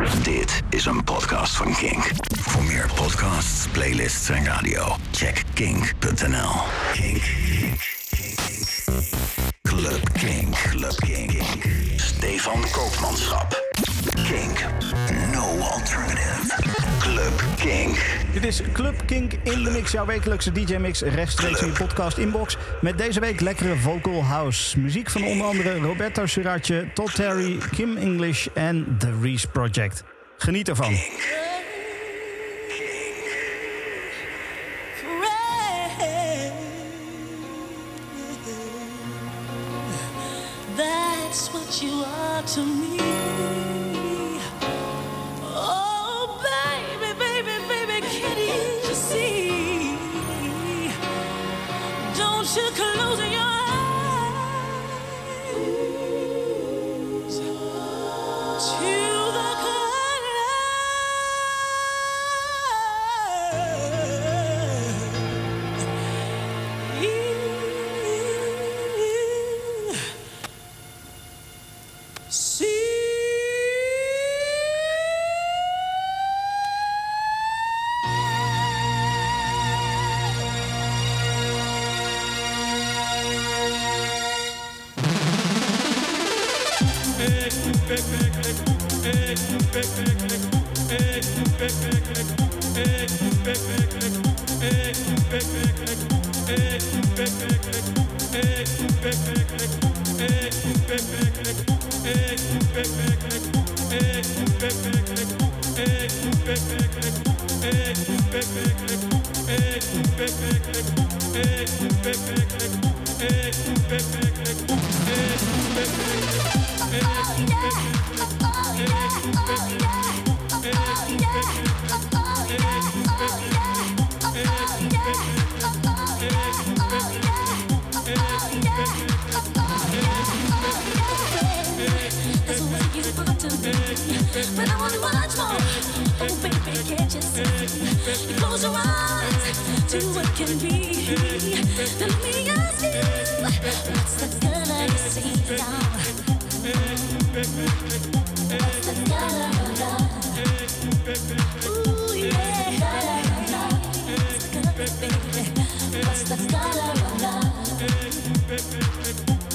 Dit is een podcast van Kink. Voor meer podcasts, playlists en radio, check kink.nl. Kink. Kink. Club Kink. Club Kink. Stefan Koopmanschap. Kink. No alternative. Club Kink. Dit is Club Kink in de Mix, jouw wekelijkse DJ-mix rechtstreeks in je podcast inbox. Met deze week lekkere vocal house. Muziek van onder andere Roberto Suratje, Todd Terry, Kim English en The Reese Project. Geniet ervan. To me. But I want much more. Close your eyes to what can be. Let me ask you, what's the color you see now? What's the color of love? Ooh, yeah. What's the color. What's the color of love? What's the color want is for your love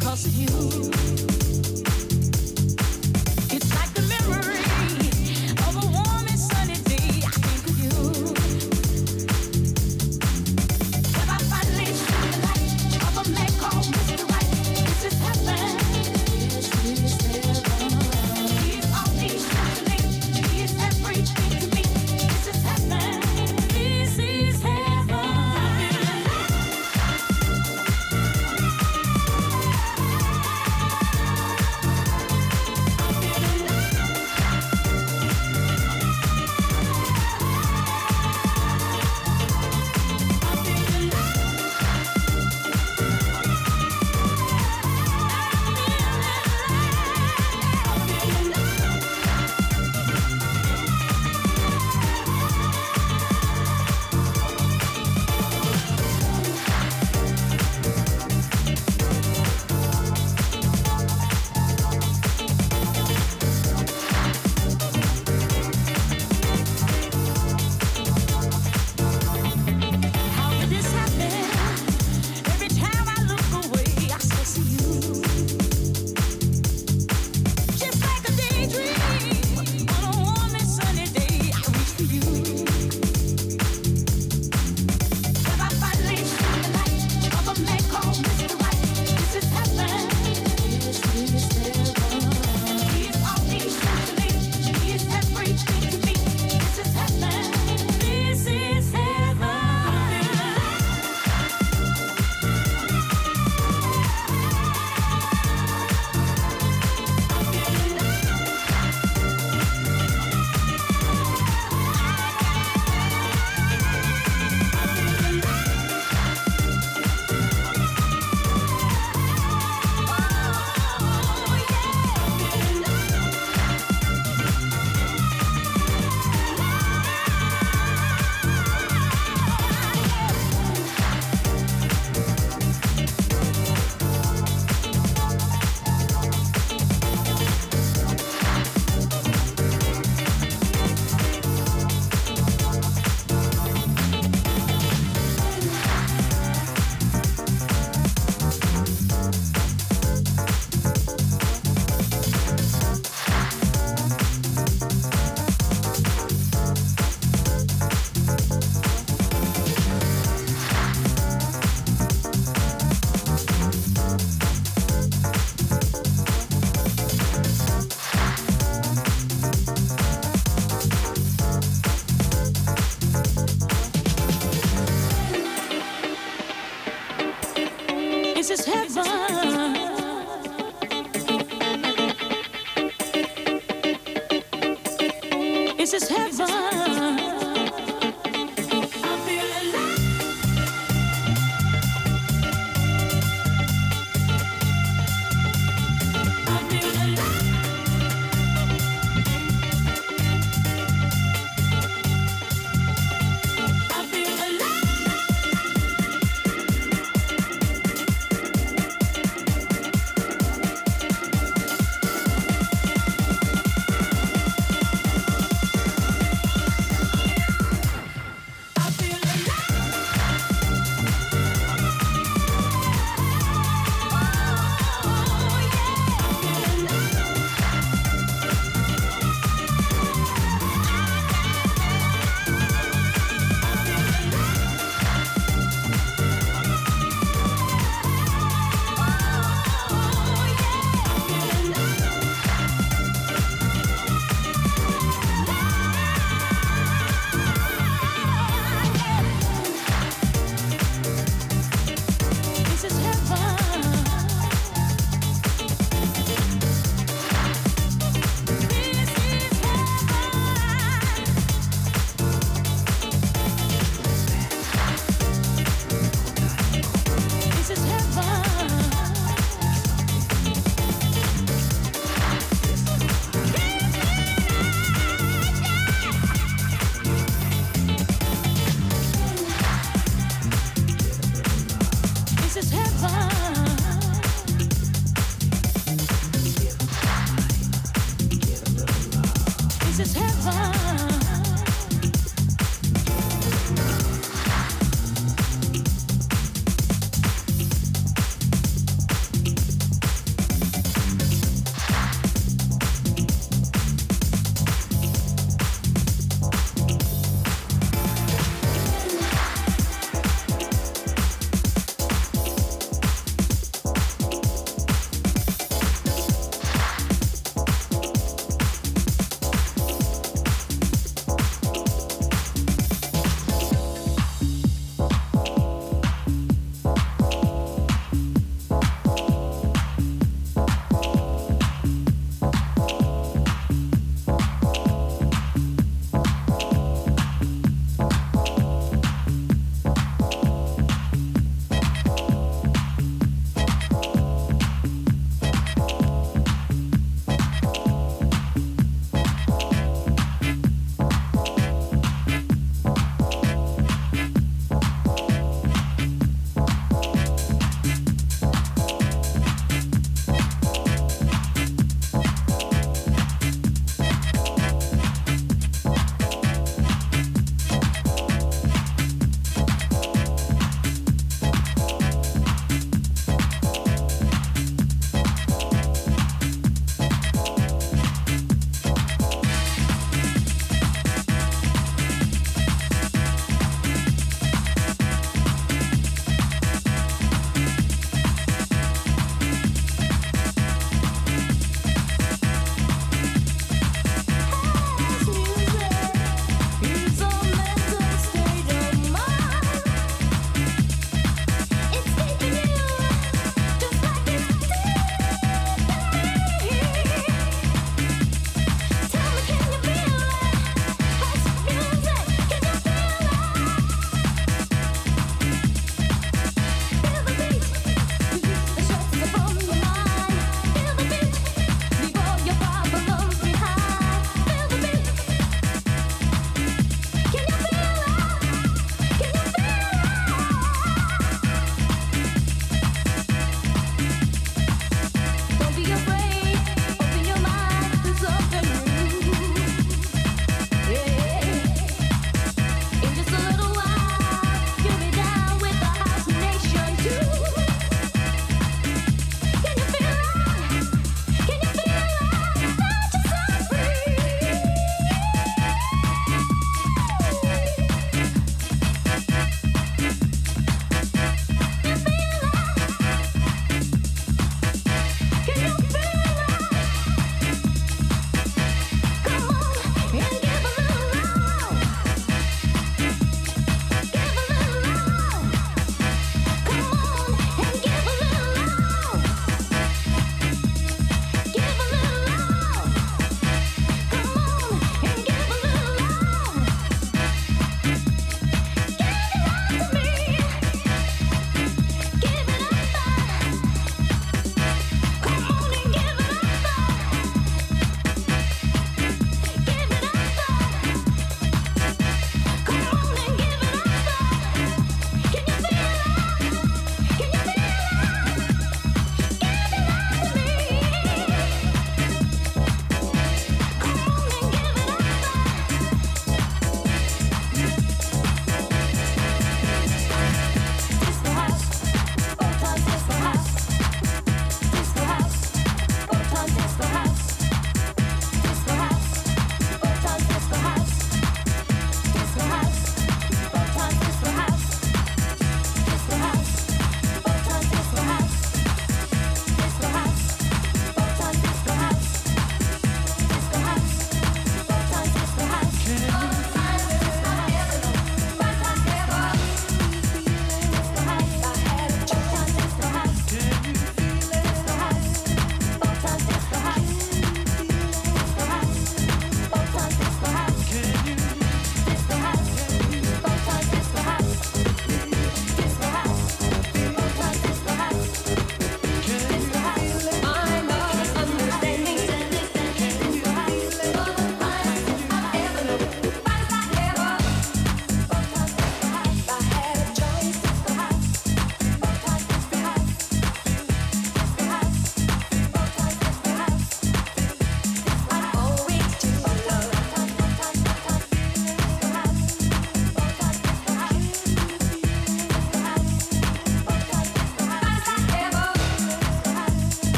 because of you.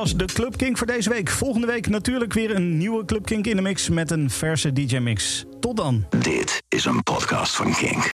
was de clubkink voor deze week. Volgende week natuurlijk weer een nieuwe clubkink in de mix met een verse DJ-mix. Tot dan. Dit is een podcast van Kink.